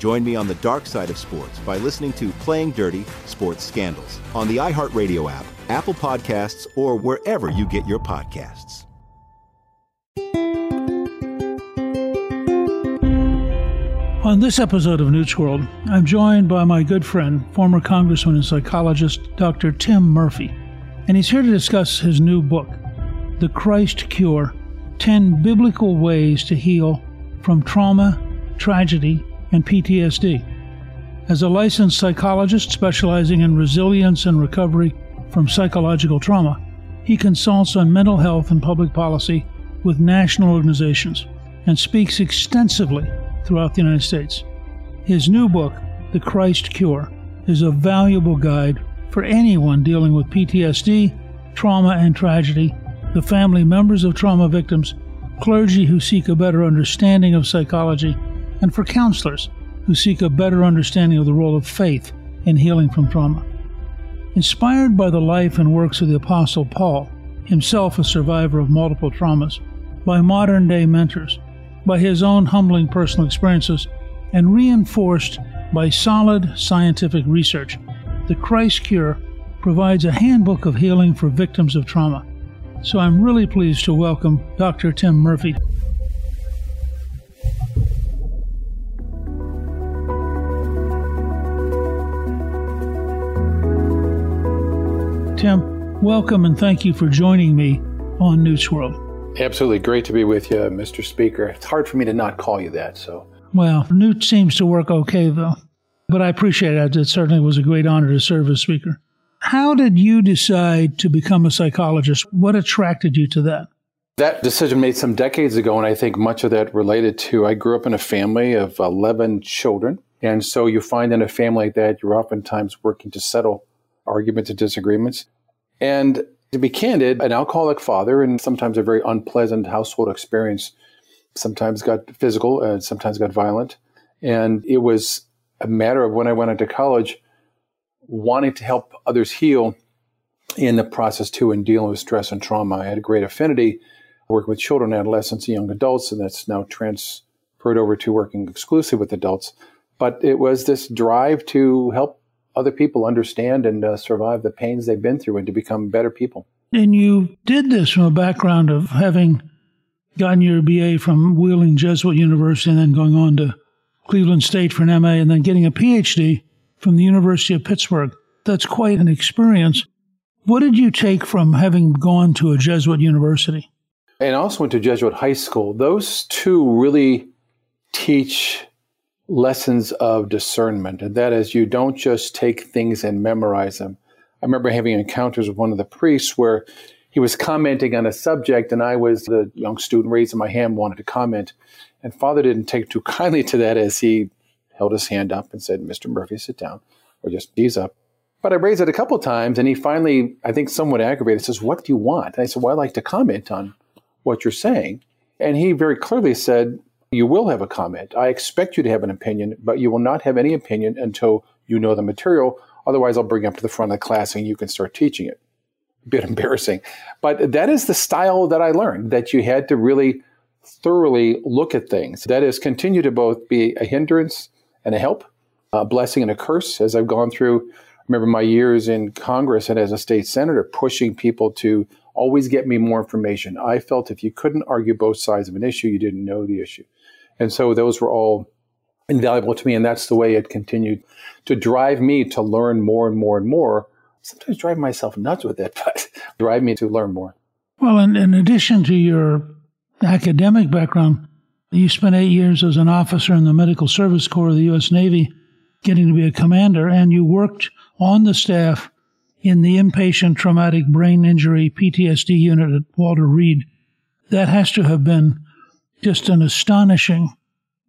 Join me on the dark side of sports by listening to Playing Dirty Sports Scandals on the iHeartRadio app Apple Podcasts, or wherever you get your podcasts. On this episode of Newt's World, I'm joined by my good friend, former Congressman and psychologist Dr. Tim Murphy, and he's here to discuss his new book, The Christ Cure 10 Biblical Ways to Heal from Trauma, Tragedy, and PTSD. As a licensed psychologist specializing in resilience and recovery from psychological trauma, he consults on mental health and public policy with national organizations and speaks extensively throughout the United States. His new book, The Christ Cure, is a valuable guide for anyone dealing with PTSD, trauma and tragedy, the family members of trauma victims, clergy who seek a better understanding of psychology, and for counselors who seek a better understanding of the role of faith in healing from trauma. Inspired by the life and works of the Apostle Paul, himself a survivor of multiple traumas, by modern day mentors, by his own humbling personal experiences, and reinforced by solid scientific research, the Christ Cure provides a handbook of healing for victims of trauma. So I'm really pleased to welcome Dr. Tim Murphy. Tim, welcome and thank you for joining me on Newt's World. Absolutely great to be with you, Mr. Speaker. It's hard for me to not call you that, so. Well, Newt seems to work okay, though. But I appreciate it. It certainly was a great honor to serve as Speaker. How did you decide to become a psychologist? What attracted you to that? That decision made some decades ago, and I think much of that related to I grew up in a family of 11 children. And so you find in a family like that, you're oftentimes working to settle arguments and disagreements. And to be candid, an alcoholic father and sometimes a very unpleasant household experience sometimes got physical and sometimes got violent. And it was a matter of when I went into college, wanting to help others heal in the process too and dealing with stress and trauma. I had a great affinity working with children, adolescents, and young adults, and that's now transferred over to working exclusively with adults. But it was this drive to help other people understand and uh, survive the pains they've been through and to become better people. And you did this from a background of having gotten your BA from Wheeling Jesuit University and then going on to Cleveland State for an MA and then getting a PhD from the University of Pittsburgh. That's quite an experience. What did you take from having gone to a Jesuit university? And I also went to Jesuit high school. Those two really teach lessons of discernment, and that is you don't just take things and memorize them. I remember having encounters with one of the priests where he was commenting on a subject, and I was the young student raising my hand, wanted to comment. And Father didn't take too kindly to that as he held his hand up and said, Mr. Murphy, sit down, or just ease up. But I raised it a couple times, and he finally, I think, somewhat aggravated, says, What do you want? And I said, Well, I'd like to comment on what you're saying. And he very clearly said, you will have a comment. I expect you to have an opinion, but you will not have any opinion until you know the material. Otherwise, I'll bring you up to the front of the class and you can start teaching it. A bit embarrassing. But that is the style that I learned, that you had to really thoroughly look at things. That is, continue to both be a hindrance and a help, a blessing and a curse as I've gone through. Remember my years in Congress and as a state senator pushing people to always get me more information. I felt if you couldn't argue both sides of an issue, you didn't know the issue. And so those were all invaluable to me. And that's the way it continued to drive me to learn more and more and more. Sometimes drive myself nuts with it, but drive me to learn more. Well, in, in addition to your academic background, you spent eight years as an officer in the Medical Service Corps of the U.S. Navy, getting to be a commander, and you worked on the staff in the inpatient traumatic brain injury PTSD unit at Walter Reed. That has to have been just an astonishing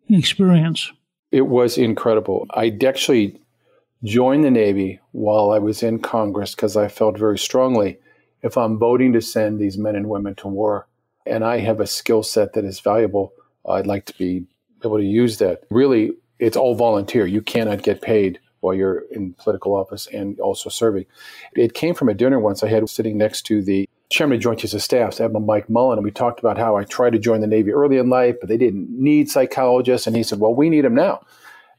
experience. It was incredible. I actually joined the Navy while I was in Congress because I felt very strongly if I'm voting to send these men and women to war and I have a skill set that is valuable, I'd like to be able to use that. Really, it's all volunteer. You cannot get paid while you're in political office and also serving. It came from a dinner once I had sitting next to the chairman of Joint Chiefs of Staff, Admiral Mike Mullen, and we talked about how I tried to join the Navy early in life, but they didn't need psychologists. And he said, Well, we need them now.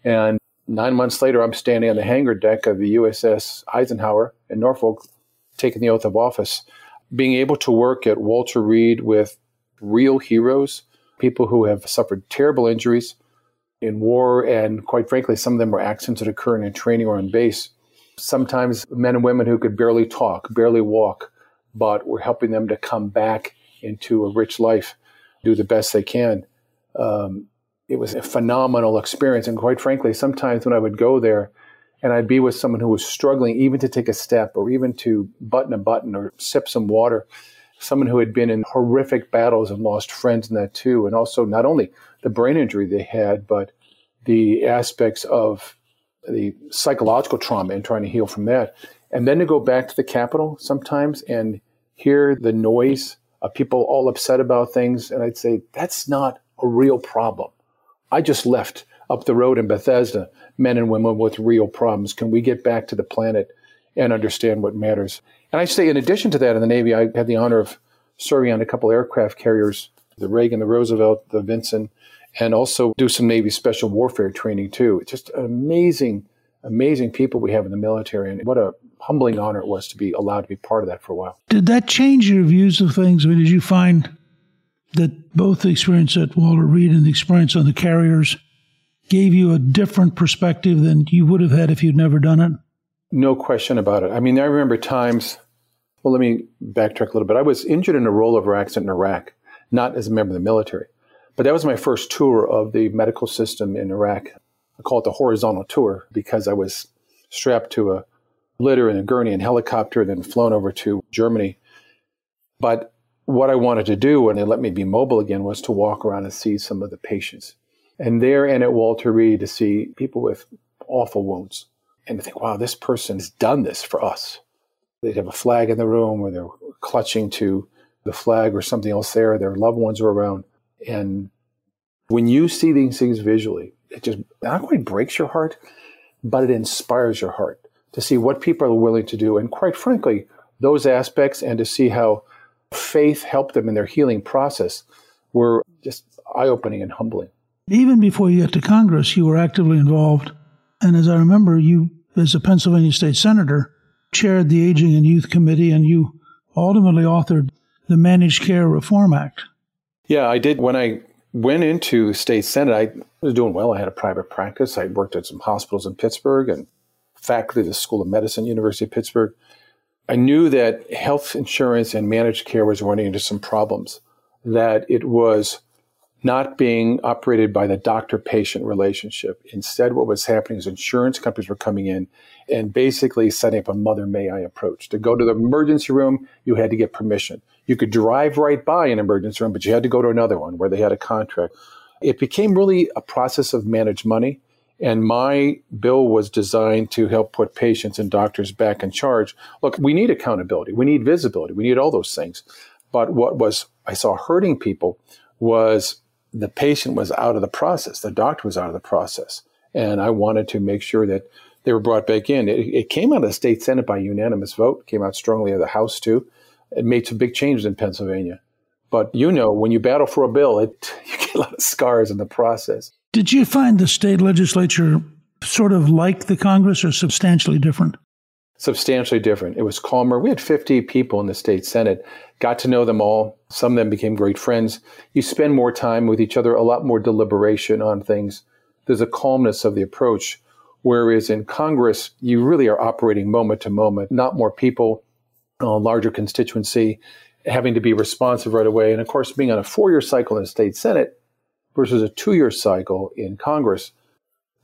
And nine months later, I'm standing on the hangar deck of the USS Eisenhower in Norfolk, taking the oath of office. Being able to work at Walter Reed with real heroes, people who have suffered terrible injuries, in war, and quite frankly, some of them were accidents that occur in training or on base. Sometimes men and women who could barely talk, barely walk, but we're helping them to come back into a rich life, do the best they can. Um, it was a phenomenal experience. And quite frankly, sometimes when I would go there and I'd be with someone who was struggling even to take a step or even to button a button or sip some water, someone who had been in horrific battles and lost friends in that too, and also not only the brain injury they had, but the aspects of the psychological trauma and trying to heal from that. And then to go back to the Capitol sometimes and hear the noise of people all upset about things. And I'd say, that's not a real problem. I just left up the road in Bethesda men and women with real problems. Can we get back to the planet and understand what matters? And I say, in addition to that, in the Navy, I had the honor of serving on a couple aircraft carriers, the Reagan, the Roosevelt, the Vinson, and also do some Navy special warfare training too. It's just amazing, amazing people we have in the military, and what a humbling honor it was to be allowed to be part of that for a while. Did that change your views of things? I mean, did you find that both the experience at Walter Reed and the experience on the carriers gave you a different perspective than you would have had if you'd never done it? No question about it. I mean, I remember times. Well, let me backtrack a little bit. I was injured in a rollover accident in Iraq, not as a member of the military, but that was my first tour of the medical system in Iraq. I call it the horizontal tour because I was strapped to a litter in a gurney and helicopter, and then flown over to Germany. But what I wanted to do, when they let me be mobile again, was to walk around and see some of the patients. And there and at Walter Reed to see people with awful wounds and to think, wow, this person has done this for us. They'd have a flag in the room where they're clutching to the flag or something else there. Their loved ones were around. And when you see these things visually, it just not quite breaks your heart, but it inspires your heart to see what people are willing to do. And quite frankly, those aspects and to see how faith helped them in their healing process were just eye opening and humbling. Even before you got to Congress, you were actively involved. And as I remember, you, as a Pennsylvania state senator, chaired the Aging and Youth Committee, and you ultimately authored the Managed Care Reform Act. Yeah, I did. When I went into state senate, I was doing well. I had a private practice. I worked at some hospitals in Pittsburgh and faculty at the School of Medicine, University of Pittsburgh. I knew that health insurance and managed care was running into some problems, that it was not being operated by the doctor patient relationship. Instead, what was happening is insurance companies were coming in and basically setting up a mother may I approach. To go to the emergency room, you had to get permission. You could drive right by an emergency room, but you had to go to another one where they had a contract. It became really a process of managed money. And my bill was designed to help put patients and doctors back in charge. Look, we need accountability. We need visibility. We need all those things. But what was I saw hurting people was the patient was out of the process. The doctor was out of the process. And I wanted to make sure that they were brought back in. It, it came out of the state Senate by unanimous vote, came out strongly of the House too. It made some big changes in Pennsylvania. But you know, when you battle for a bill, it, you get a lot of scars in the process. Did you find the state legislature sort of like the Congress or substantially different? Substantially different. It was calmer. We had 50 people in the state Senate, got to know them all. Some of them became great friends. You spend more time with each other, a lot more deliberation on things. There's a calmness of the approach. Whereas in Congress, you really are operating moment to moment, not more people, a larger constituency, having to be responsive right away. And of course, being on a four year cycle in the state Senate versus a two year cycle in Congress,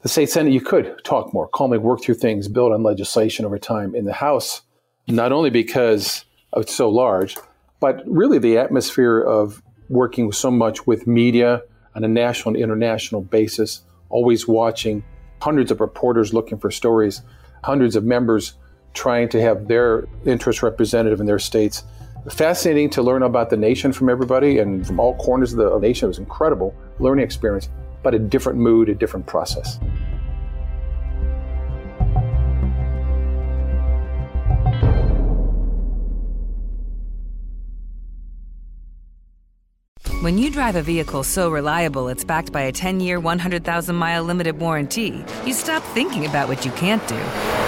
the state Senate, you could talk more, calmly work through things, build on legislation over time. In the House, not only because it's so large, but really the atmosphere of working so much with media on a national and international basis, always watching hundreds of reporters looking for stories, hundreds of members trying to have their interests representative in their states. Fascinating to learn about the nation from everybody and from all corners of the nation. It was incredible learning experience, but a different mood, a different process. When you drive a vehicle so reliable it's backed by a 10 year, 100,000 mile limited warranty, you stop thinking about what you can't do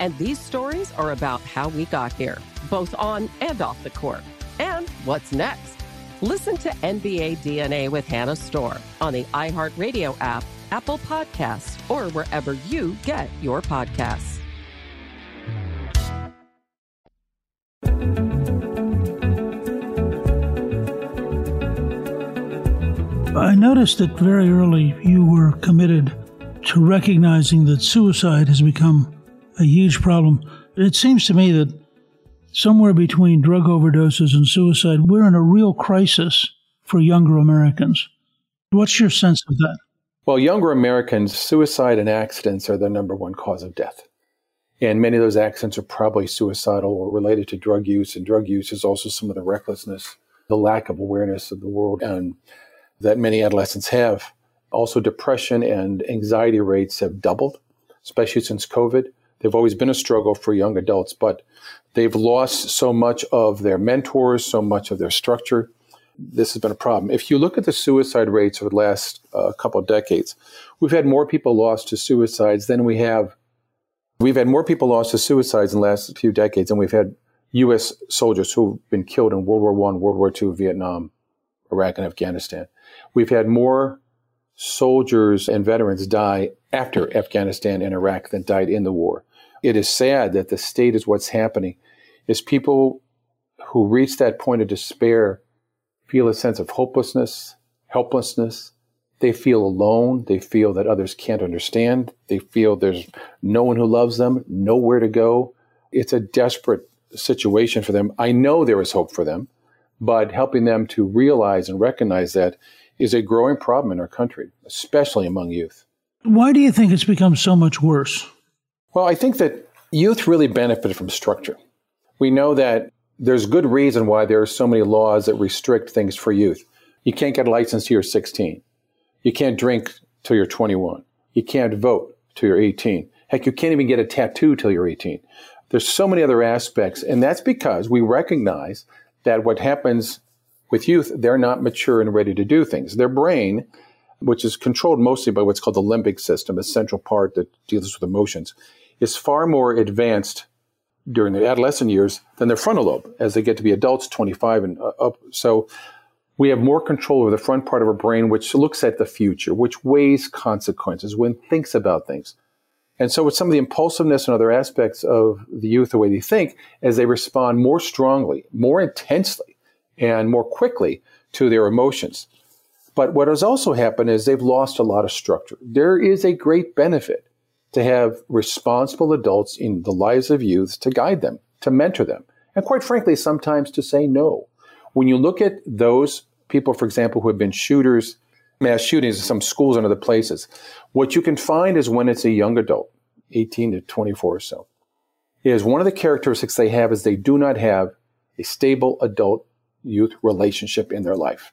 And these stories are about how we got here, both on and off the court. And what's next? Listen to NBA DNA with Hannah Storm on the iHeartRadio app, Apple Podcasts, or wherever you get your podcasts. I noticed that very early you were committed to recognizing that suicide has become a huge problem. It seems to me that somewhere between drug overdoses and suicide, we're in a real crisis for younger Americans. What's your sense of that? Well, younger Americans, suicide and accidents are the number one cause of death. And many of those accidents are probably suicidal or related to drug use. And drug use is also some of the recklessness, the lack of awareness of the world and that many adolescents have. Also, depression and anxiety rates have doubled, especially since COVID. They've always been a struggle for young adults, but they've lost so much of their mentors, so much of their structure. This has been a problem. If you look at the suicide rates over the last uh, couple of decades, we've had more people lost to suicides than we have. We've had more people lost to suicides in the last few decades than we've had U.S. soldiers who've been killed in World War I, World War II, Vietnam, Iraq, and Afghanistan. We've had more soldiers and veterans die after Afghanistan and Iraq than died in the war. It is sad that the state is what's happening. Is people who reach that point of despair feel a sense of hopelessness, helplessness, They feel alone. They feel that others can't understand. They feel there's no one who loves them, nowhere to go. It's a desperate situation for them. I know there is hope for them, but helping them to realize and recognize that is a growing problem in our country, especially among youth. Why do you think it's become so much worse? Well, I think that youth really benefit from structure. We know that there's good reason why there are so many laws that restrict things for youth. You can't get a license till you're 16. You can't drink till you're 21. You can't vote till you're 18. Heck, you can't even get a tattoo till you're 18. There's so many other aspects, and that's because we recognize that what happens with youth, they're not mature and ready to do things. Their brain, which is controlled mostly by what's called the limbic system, a central part that deals with emotions, is far more advanced during the adolescent years than their frontal lobe as they get to be adults, 25 and uh, up. So we have more control over the front part of our brain, which looks at the future, which weighs consequences, when thinks about things. And so, with some of the impulsiveness and other aspects of the youth, the way they think, as they respond more strongly, more intensely, and more quickly to their emotions. But what has also happened is they've lost a lot of structure. There is a great benefit to have responsible adults in the lives of youth to guide them, to mentor them, and quite frankly, sometimes to say no. When you look at those people, for example, who have been shooters, mass shootings in some schools and other places, what you can find is when it's a young adult, 18 to 24 or so, is one of the characteristics they have is they do not have a stable adult youth relationship in their life.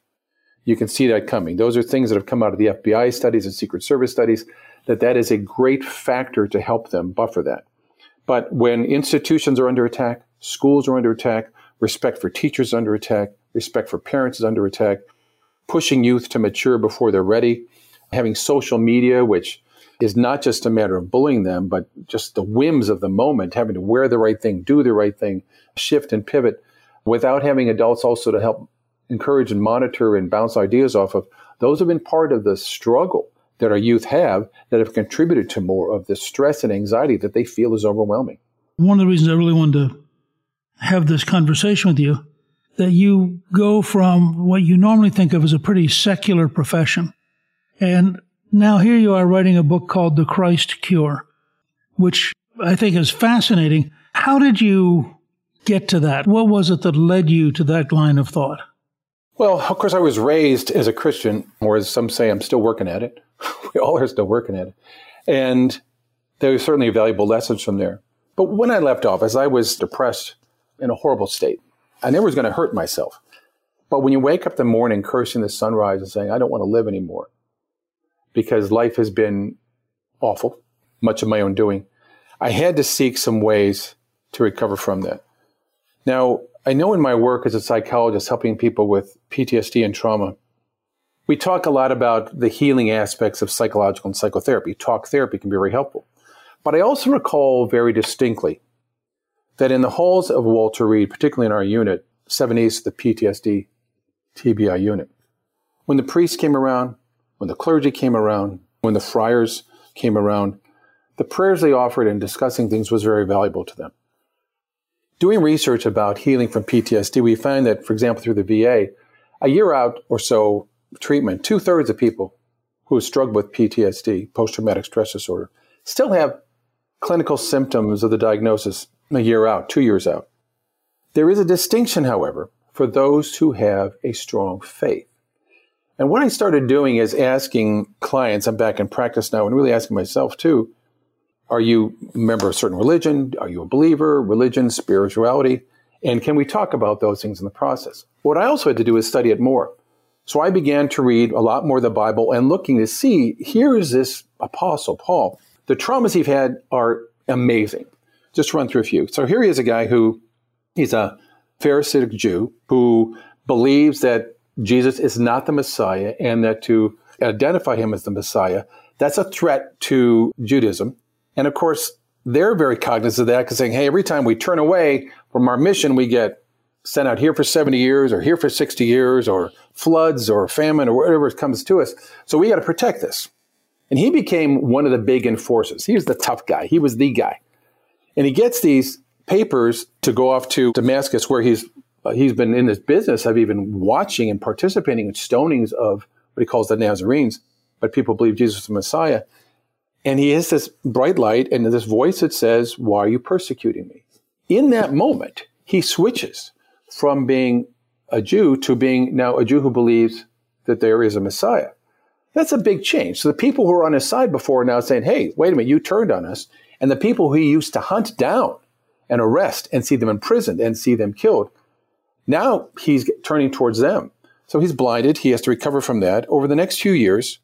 You can see that coming. Those are things that have come out of the FBI studies and Secret Service studies that that is a great factor to help them buffer that. But when institutions are under attack, schools are under attack, respect for teachers under attack, respect for parents is under attack, pushing youth to mature before they're ready, having social media, which is not just a matter of bullying them, but just the whims of the moment, having to wear the right thing, do the right thing, shift and pivot without having adults also to help encourage and monitor and bounce ideas off of. Those have been part of the struggle that our youth have that have contributed to more of the stress and anxiety that they feel is overwhelming. One of the reasons I really wanted to have this conversation with you that you go from what you normally think of as a pretty secular profession. And now here you are writing a book called The Christ Cure, which I think is fascinating. How did you get to that? What was it that led you to that line of thought? Well, of course, I was raised as a Christian, or as some say, I'm still working at it. we all are still working at it. And there were certainly valuable lessons from there. But when I left office, I was depressed in a horrible state. I never was going to hurt myself. But when you wake up the morning cursing the sunrise and saying, I don't want to live anymore because life has been awful, much of my own doing, I had to seek some ways to recover from that. Now, I know in my work as a psychologist helping people with PTSD and trauma, we talk a lot about the healing aspects of psychological and psychotherapy. Talk therapy can be very helpful. But I also recall very distinctly that in the halls of Walter Reed, particularly in our unit, 7 East, the PTSD TBI unit, when the priests came around, when the clergy came around, when the friars came around, the prayers they offered and discussing things was very valuable to them. Doing research about healing from PTSD, we find that, for example, through the VA, a year out or so treatment, two thirds of people who struggle with PTSD, post traumatic stress disorder, still have clinical symptoms of the diagnosis a year out, two years out. There is a distinction, however, for those who have a strong faith. And what I started doing is asking clients, I'm back in practice now, and really asking myself too, are you a member of a certain religion? Are you a believer? Religion, spirituality? And can we talk about those things in the process? What I also had to do is study it more. So I began to read a lot more of the Bible and looking to see here is this apostle, Paul. The traumas he's had are amazing. Just run through a few. So here he is a guy who he's a Pharisaic Jew who believes that Jesus is not the Messiah and that to identify him as the Messiah, that's a threat to Judaism. And of course, they're very cognizant of that because saying, hey, every time we turn away from our mission, we get sent out here for 70 years or here for 60 years or floods or famine or whatever comes to us. So we got to protect this. And he became one of the big enforcers. He was the tough guy. He was the guy. And he gets these papers to go off to Damascus where he's uh, he's been in this business of even watching and participating in stonings of what he calls the Nazarenes. but people believe Jesus is the Messiah. And he has this bright light and this voice that says, Why are you persecuting me? In that moment, he switches from being a Jew to being now a Jew who believes that there is a Messiah. That's a big change. So the people who were on his side before are now saying, hey, wait a minute, you turned on us. And the people who he used to hunt down and arrest and see them imprisoned and see them killed, now he's turning towards them. So he's blinded. He has to recover from that. Over the next few years,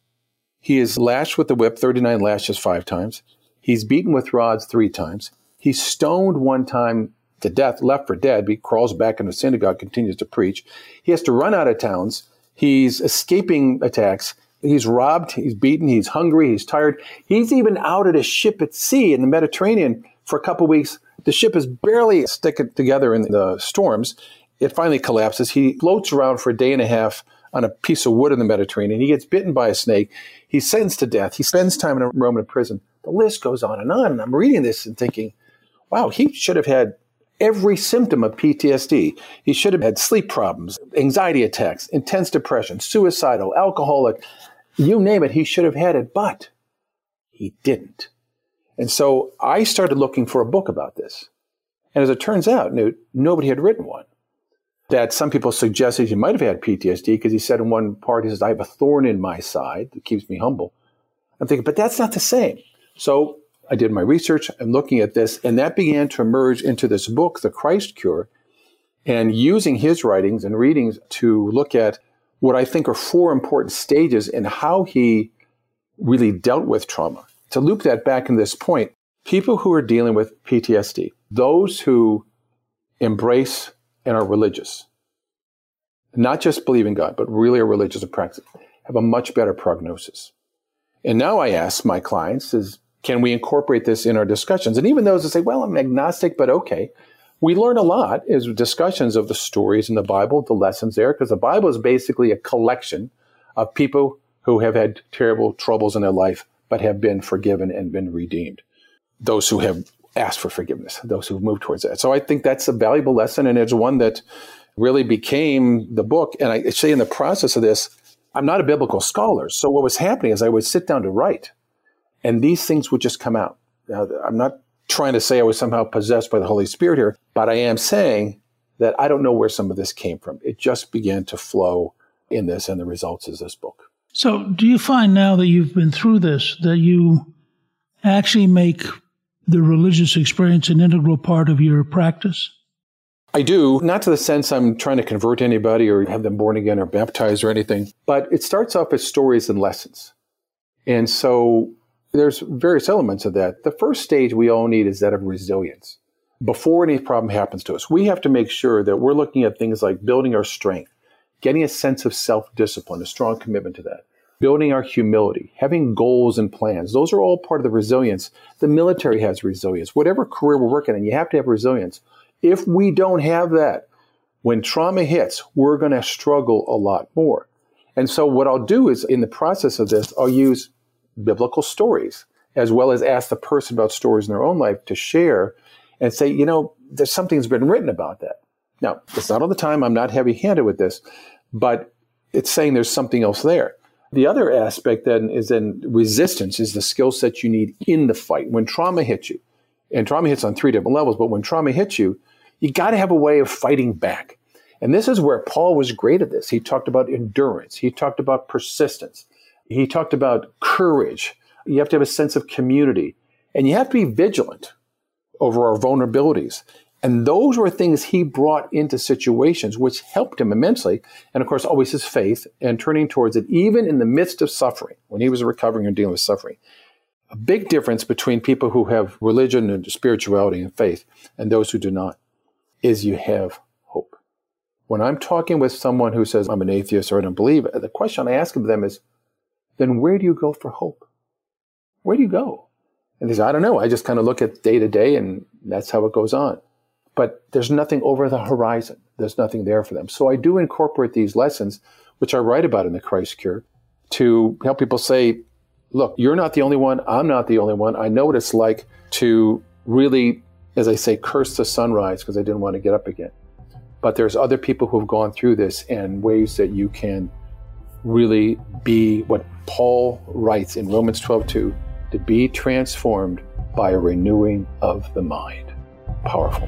he is lashed with the whip 39 lashes five times. He's beaten with rods three times. He's stoned one time to death, left for dead. He crawls back in the synagogue, continues to preach. He has to run out of towns. He's escaping attacks. He's robbed. He's beaten. He's hungry. He's tired. He's even out at a ship at sea in the Mediterranean for a couple weeks. The ship is barely sticking together in the storms. It finally collapses. He floats around for a day and a half on a piece of wood in the Mediterranean. He gets bitten by a snake. He's sentenced to death. He spends time in a Roman prison. The list goes on and on. And I'm reading this and thinking, wow, he should have had every symptom of PTSD. He should have had sleep problems, anxiety attacks, intense depression, suicidal, alcoholic, you name it, he should have had it, but he didn't. And so I started looking for a book about this. And as it turns out, Newt, nobody had written one. That some people suggested he might have had PTSD because he said in one part, he says, I have a thorn in my side that keeps me humble. I'm thinking, but that's not the same. So I did my research. I'm looking at this, and that began to emerge into this book, The Christ Cure, and using his writings and readings to look at what I think are four important stages in how he really dealt with trauma. To loop that back in this point, people who are dealing with PTSD, those who embrace and are religious, not just believe in God, but really are religious and practice, have a much better prognosis. And now I ask my clients is can we incorporate this in our discussions? And even those that say, well, I'm agnostic, but okay. We learn a lot is discussions of the stories in the Bible, the lessons there, because the Bible is basically a collection of people who have had terrible troubles in their life, but have been forgiven and been redeemed. Those who have asked for forgiveness, those who've moved towards that. So I think that's a valuable lesson, and it's one that really became the book. And I say in the process of this, I'm not a biblical scholar. So what was happening is I would sit down to write and these things would just come out. Now, I'm not trying to say I was somehow possessed by the Holy Spirit here, but I am saying that I don't know where some of this came from. It just began to flow in this, and the results is this book. So, do you find now that you've been through this that you actually make the religious experience an integral part of your practice? I do, not to the sense I'm trying to convert anybody or have them born again or baptized or anything, but it starts off as stories and lessons. And so there's various elements of that. The first stage we all need is that of resilience. Before any problem happens to us, we have to make sure that we're looking at things like building our strength, getting a sense of self discipline, a strong commitment to that, building our humility, having goals and plans. Those are all part of the resilience. The military has resilience. Whatever career we're working in, you have to have resilience. If we don't have that, when trauma hits, we're going to struggle a lot more. And so, what I'll do is, in the process of this, I'll use biblical stories, as well as ask the person about stories in their own life to share and say, you know, there's something that's been written about that. Now, it's not all the time. I'm not heavy handed with this, but it's saying there's something else there. The other aspect then is then resistance is the skill set you need in the fight. When trauma hits you, and trauma hits on three different levels, but when trauma hits you, you got to have a way of fighting back. And this is where Paul was great at this. He talked about endurance. He talked about persistence. He talked about courage. You have to have a sense of community and you have to be vigilant over our vulnerabilities. And those were things he brought into situations which helped him immensely. And of course, always his faith and turning towards it, even in the midst of suffering, when he was recovering and dealing with suffering. A big difference between people who have religion and spirituality and faith and those who do not is you have hope. When I'm talking with someone who says, I'm an atheist or I don't believe, the question I ask of them is, then where do you go for hope? Where do you go? And they say, I don't know. I just kind of look at day to day and that's how it goes on. But there's nothing over the horizon. There's nothing there for them. So I do incorporate these lessons, which I write about in the Christ Cure, to help people say, look, you're not the only one. I'm not the only one. I know what it's like to really, as I say, curse the sunrise because I didn't want to get up again. But there's other people who've gone through this and ways that you can really be what Paul writes in Romans 12:2, to be transformed by a renewing of the mind. Powerful.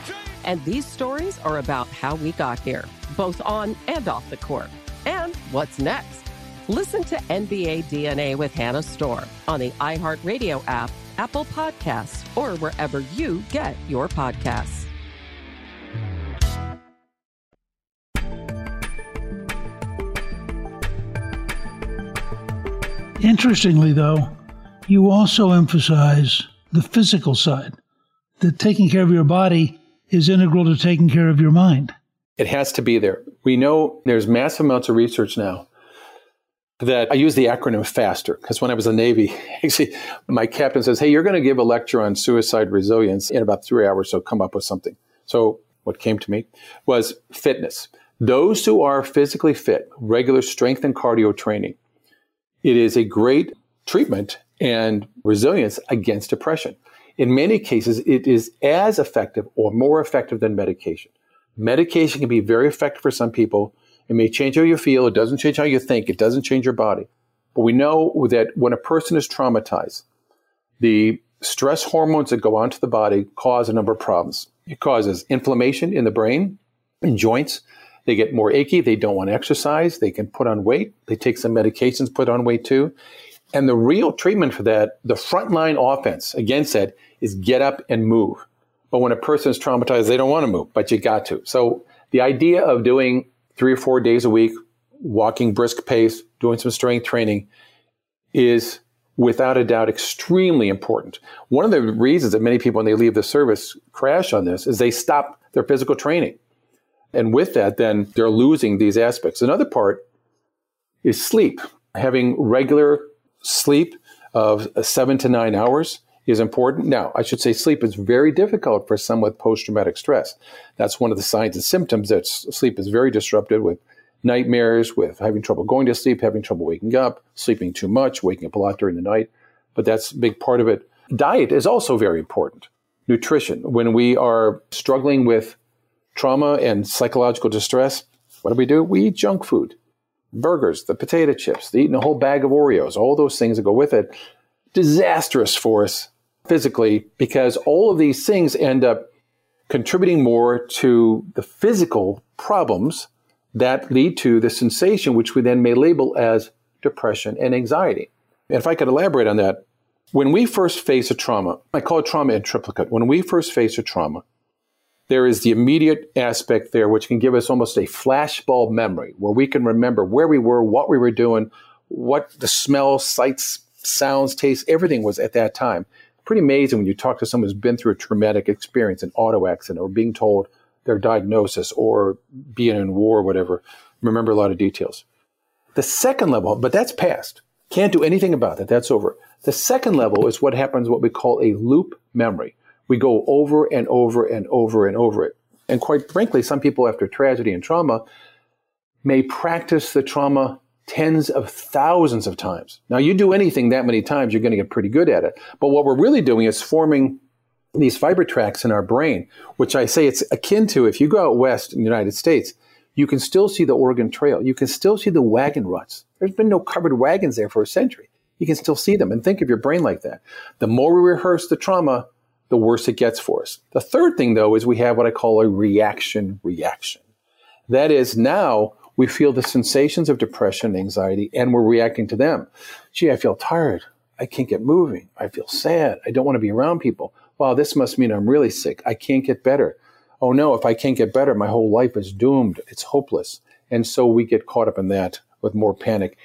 And these stories are about how we got here, both on and off the court. And what's next? Listen to NBA DNA with Hannah Storm on the iHeartRadio app, Apple Podcasts, or wherever you get your podcasts. Interestingly, though, you also emphasize the physical side, that taking care of your body is integral to taking care of your mind. It has to be there. We know there's massive amounts of research now that I use the acronym FASTER because when I was in the Navy, my captain says, Hey, you're going to give a lecture on suicide resilience in about three hours, so come up with something. So, what came to me was fitness. Those who are physically fit, regular strength and cardio training, it is a great treatment and resilience against depression. In many cases, it is as effective or more effective than medication. Medication can be very effective for some people. It may change how you feel. It doesn't change how you think. It doesn't change your body. But we know that when a person is traumatized, the stress hormones that go onto the body cause a number of problems. It causes inflammation in the brain and joints. They get more achy. They don't want to exercise. They can put on weight. They take some medications, put on weight too. And the real treatment for that, the frontline offense against that is get up and move. But when a person is traumatized, they don't want to move, but you got to. So the idea of doing three or four days a week, walking brisk pace, doing some strength training is without a doubt extremely important. One of the reasons that many people, when they leave the service, crash on this is they stop their physical training. And with that, then they're losing these aspects. Another part is sleep. Having regular sleep of seven to nine hours is important. Now, I should say sleep is very difficult for someone with post traumatic stress. That's one of the signs and symptoms that sleep is very disrupted with nightmares, with having trouble going to sleep, having trouble waking up, sleeping too much, waking up a lot during the night. But that's a big part of it. Diet is also very important. Nutrition. When we are struggling with trauma and psychological distress, what do we do? We eat junk food burgers, the potato chips, the eating a whole bag of Oreos, all those things that go with it. Disastrous for us physically because all of these things end up contributing more to the physical problems that lead to the sensation, which we then may label as depression and anxiety. And if I could elaborate on that, when we first face a trauma, I call it trauma in triplicate. When we first face a trauma, there is the immediate aspect there, which can give us almost a flashbulb memory where we can remember where we were, what we were doing, what the smell, sights, sounds, tastes, everything was at that time. Pretty amazing when you talk to someone who's been through a traumatic experience, an auto accident, or being told their diagnosis, or being in war, or whatever. Remember a lot of details. The second level, but that's past. Can't do anything about that. That's over. The second level is what happens, what we call a loop memory we go over and over and over and over it. And quite frankly, some people after tragedy and trauma may practice the trauma tens of thousands of times. Now, you do anything that many times, you're going to get pretty good at it. But what we're really doing is forming these fiber tracks in our brain, which I say it's akin to if you go out west in the United States, you can still see the Oregon Trail. You can still see the wagon ruts. There's been no covered wagons there for a century. You can still see them and think of your brain like that. The more we rehearse the trauma, the worse it gets for us. The third thing, though, is we have what I call a reaction reaction. That is, now we feel the sensations of depression, anxiety, and we're reacting to them. Gee, I feel tired. I can't get moving. I feel sad. I don't want to be around people. Wow, this must mean I'm really sick. I can't get better. Oh no, if I can't get better, my whole life is doomed. It's hopeless. And so we get caught up in that with more panic.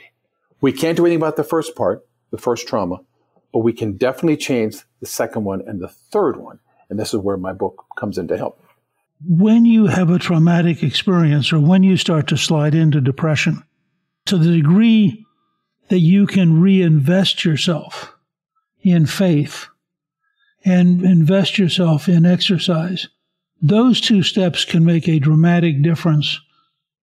We can't do anything about the first part, the first trauma but we can definitely change the second one and the third one. And this is where my book comes in to help. When you have a traumatic experience or when you start to slide into depression, to the degree that you can reinvest yourself in faith and invest yourself in exercise, those two steps can make a dramatic difference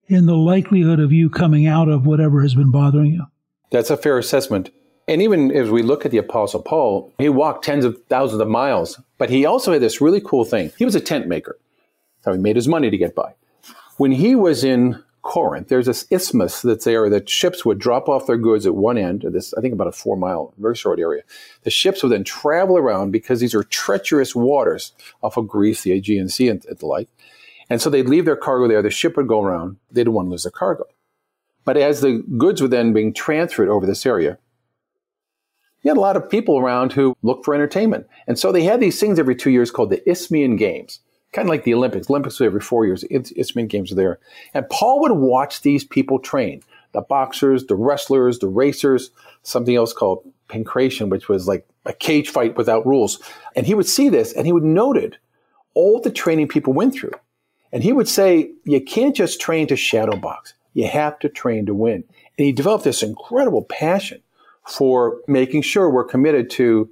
in the likelihood of you coming out of whatever has been bothering you. That's a fair assessment. And even as we look at the Apostle Paul, he walked tens of thousands of miles, but he also had this really cool thing. He was a tent maker. How he made his money to get by. When he was in Corinth, there's this isthmus that's there that ships would drop off their goods at one end of this, I think about a four mile, very short area. The ships would then travel around because these are treacherous waters off of Greece, the Aegean Sea, and, and the like. And so they'd leave their cargo there. The ship would go around. They didn't want to lose their cargo. But as the goods were then being transferred over this area, you had a lot of people around who looked for entertainment. And so they had these things every two years called the Isthmian Games, kind of like the Olympics. Olympics were every four years. Isthmian Games are there. And Paul would watch these people train the boxers, the wrestlers, the racers, something else called pankration, which was like a cage fight without rules. And he would see this and he would noted all the training people went through. And he would say, you can't just train to shadow box. You have to train to win. And he developed this incredible passion for making sure we're committed to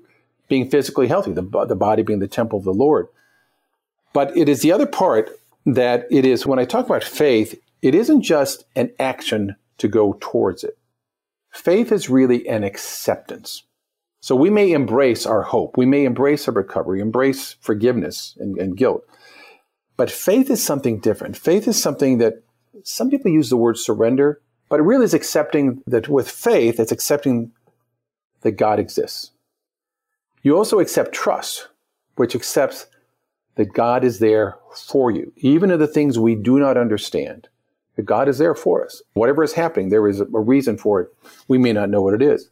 being physically healthy, the, the body being the temple of the Lord. But it is the other part that it is, when I talk about faith, it isn't just an action to go towards it. Faith is really an acceptance. So we may embrace our hope, we may embrace our recovery, embrace forgiveness and, and guilt. But faith is something different. Faith is something that some people use the word surrender, but it really is accepting that with faith, it's accepting that God exists. You also accept trust, which accepts that God is there for you, even in the things we do not understand. That God is there for us. Whatever is happening, there is a reason for it. We may not know what it is.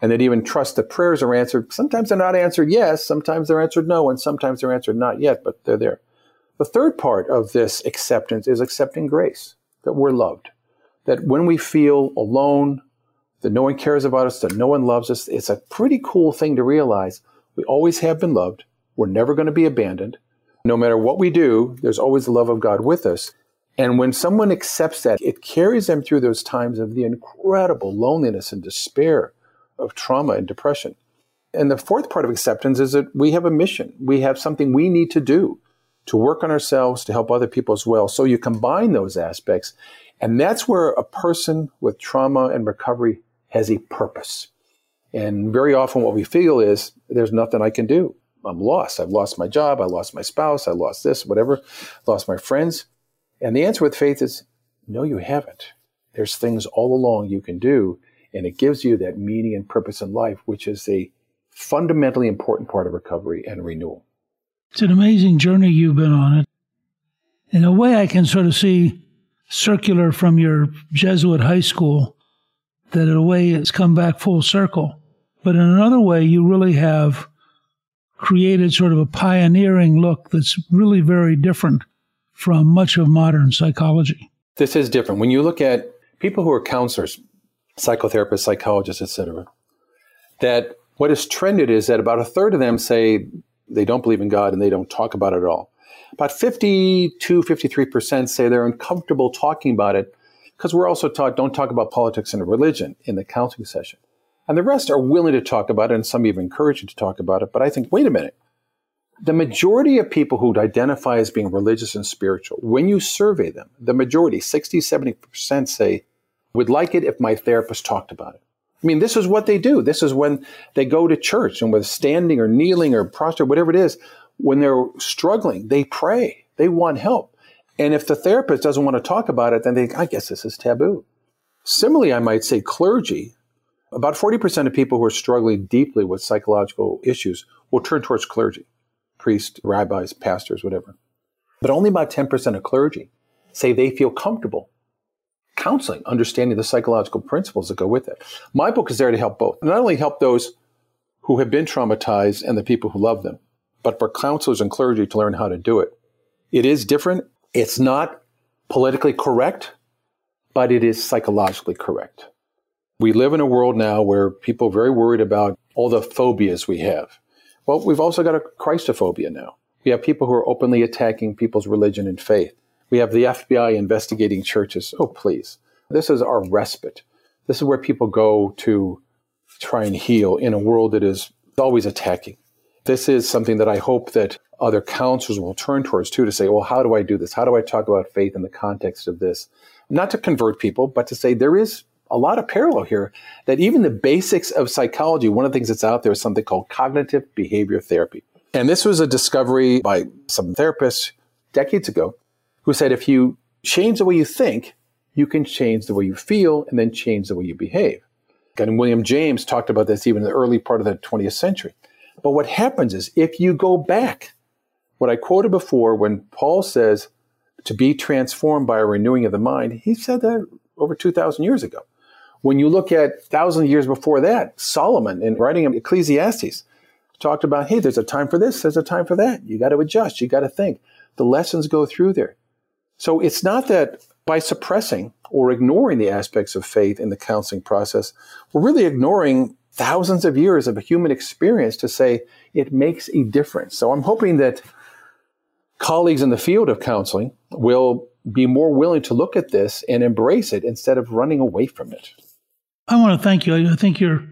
And that even trust that prayers are answered. Sometimes they're not answered yes, sometimes they're answered no, and sometimes they're answered not yet, but they're there. The third part of this acceptance is accepting grace, that we're loved. That when we feel alone, that no one cares about us, that no one loves us. It's a pretty cool thing to realize. We always have been loved. We're never going to be abandoned. No matter what we do, there's always the love of God with us. And when someone accepts that, it carries them through those times of the incredible loneliness and despair of trauma and depression. And the fourth part of acceptance is that we have a mission. We have something we need to do to work on ourselves, to help other people as well. So you combine those aspects. And that's where a person with trauma and recovery has a purpose. And very often what we feel is there's nothing I can do. I'm lost. I've lost my job. I lost my spouse. I lost this, whatever, lost my friends. And the answer with faith is no, you haven't. There's things all along you can do. And it gives you that meaning and purpose in life, which is a fundamentally important part of recovery and renewal. It's an amazing journey you've been on. It. In a way, I can sort of see circular from your Jesuit high school that in a way it's come back full circle. But in another way, you really have created sort of a pioneering look that's really very different from much of modern psychology. This is different. When you look at people who are counselors, psychotherapists, psychologists, etc., that what has trended is that about a third of them say they don't believe in God and they don't talk about it at all. About 52, 53% say they're uncomfortable talking about it because we're also taught don't talk about politics and religion in the counseling session. And the rest are willing to talk about it, and some even encourage you to talk about it. But I think, wait a minute. The majority of people who identify as being religious and spiritual, when you survey them, the majority, 60, 70% say, would like it if my therapist talked about it. I mean, this is what they do. This is when they go to church and whether standing or kneeling or prostrate, whatever it is, when they're struggling, they pray. They want help. And if the therapist doesn't want to talk about it, then they think, I guess this is taboo. Similarly, I might say clergy. About 40% of people who are struggling deeply with psychological issues will turn towards clergy, priests, rabbis, pastors, whatever. But only about 10% of clergy say they feel comfortable counseling, understanding the psychological principles that go with it. My book is there to help both. Not only help those who have been traumatized and the people who love them, but for counselors and clergy to learn how to do it. It is different. It's not politically correct, but it is psychologically correct. We live in a world now where people are very worried about all the phobias we have. Well, we've also got a Christophobia now. We have people who are openly attacking people's religion and faith. We have the FBI investigating churches. Oh, please. This is our respite. This is where people go to try and heal in a world that is always attacking. This is something that I hope that other counselors will turn towards too to say, well, how do I do this? How do I talk about faith in the context of this? Not to convert people, but to say there is a lot of parallel here that even the basics of psychology, one of the things that's out there is something called cognitive behavior therapy. And this was a discovery by some therapists decades ago who said if you change the way you think, you can change the way you feel and then change the way you behave. And William James talked about this even in the early part of the 20th century. But what happens is if you go back, what I quoted before when Paul says to be transformed by a renewing of the mind, he said that over 2,000 years ago. When you look at thousands of years before that, Solomon in writing Ecclesiastes talked about, hey, there's a time for this, there's a time for that. You got to adjust, you got to think. The lessons go through there. So it's not that by suppressing or ignoring the aspects of faith in the counseling process, we're really ignoring thousands of years of human experience to say it makes a difference. So I'm hoping that colleagues in the field of counseling will be more willing to look at this and embrace it instead of running away from it. I want to thank you. I think you're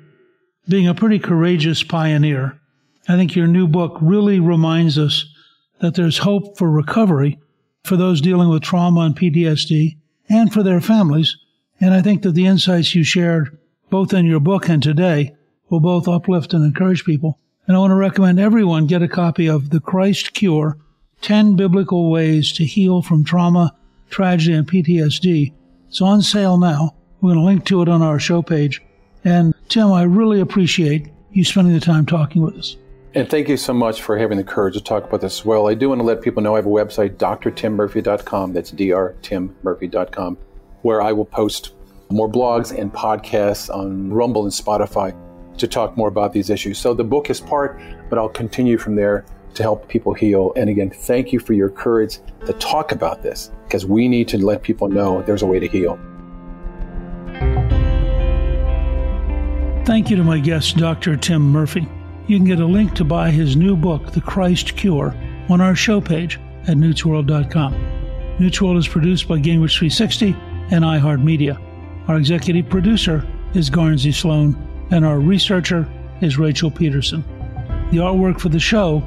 being a pretty courageous pioneer. I think your new book really reminds us that there's hope for recovery for those dealing with trauma and PTSD and for their families. And I think that the insights you shared both in your book and today will both uplift and encourage people. And I want to recommend everyone get a copy of The Christ Cure 10 Biblical Ways to Heal from Trauma, Tragedy, and PTSD. It's on sale now. We're going to link to it on our show page. And Tim, I really appreciate you spending the time talking with us. And thank you so much for having the courage to talk about this as well. I do want to let people know I have a website, drtimmurphy.com. That's drtimmurphy.com, where I will post more blogs and podcasts on Rumble and Spotify to talk more about these issues. So the book is part, but I'll continue from there to help people heal. And again, thank you for your courage to talk about this because we need to let people know there's a way to heal. Thank you to my guest, Dr. Tim Murphy. You can get a link to buy his new book, The Christ Cure, on our show page at newtsworld.com. Newsworld is produced by Gingrich 360 and iHeartMedia. Our executive producer is Guernsey Sloan, and our researcher is Rachel Peterson. The artwork for the show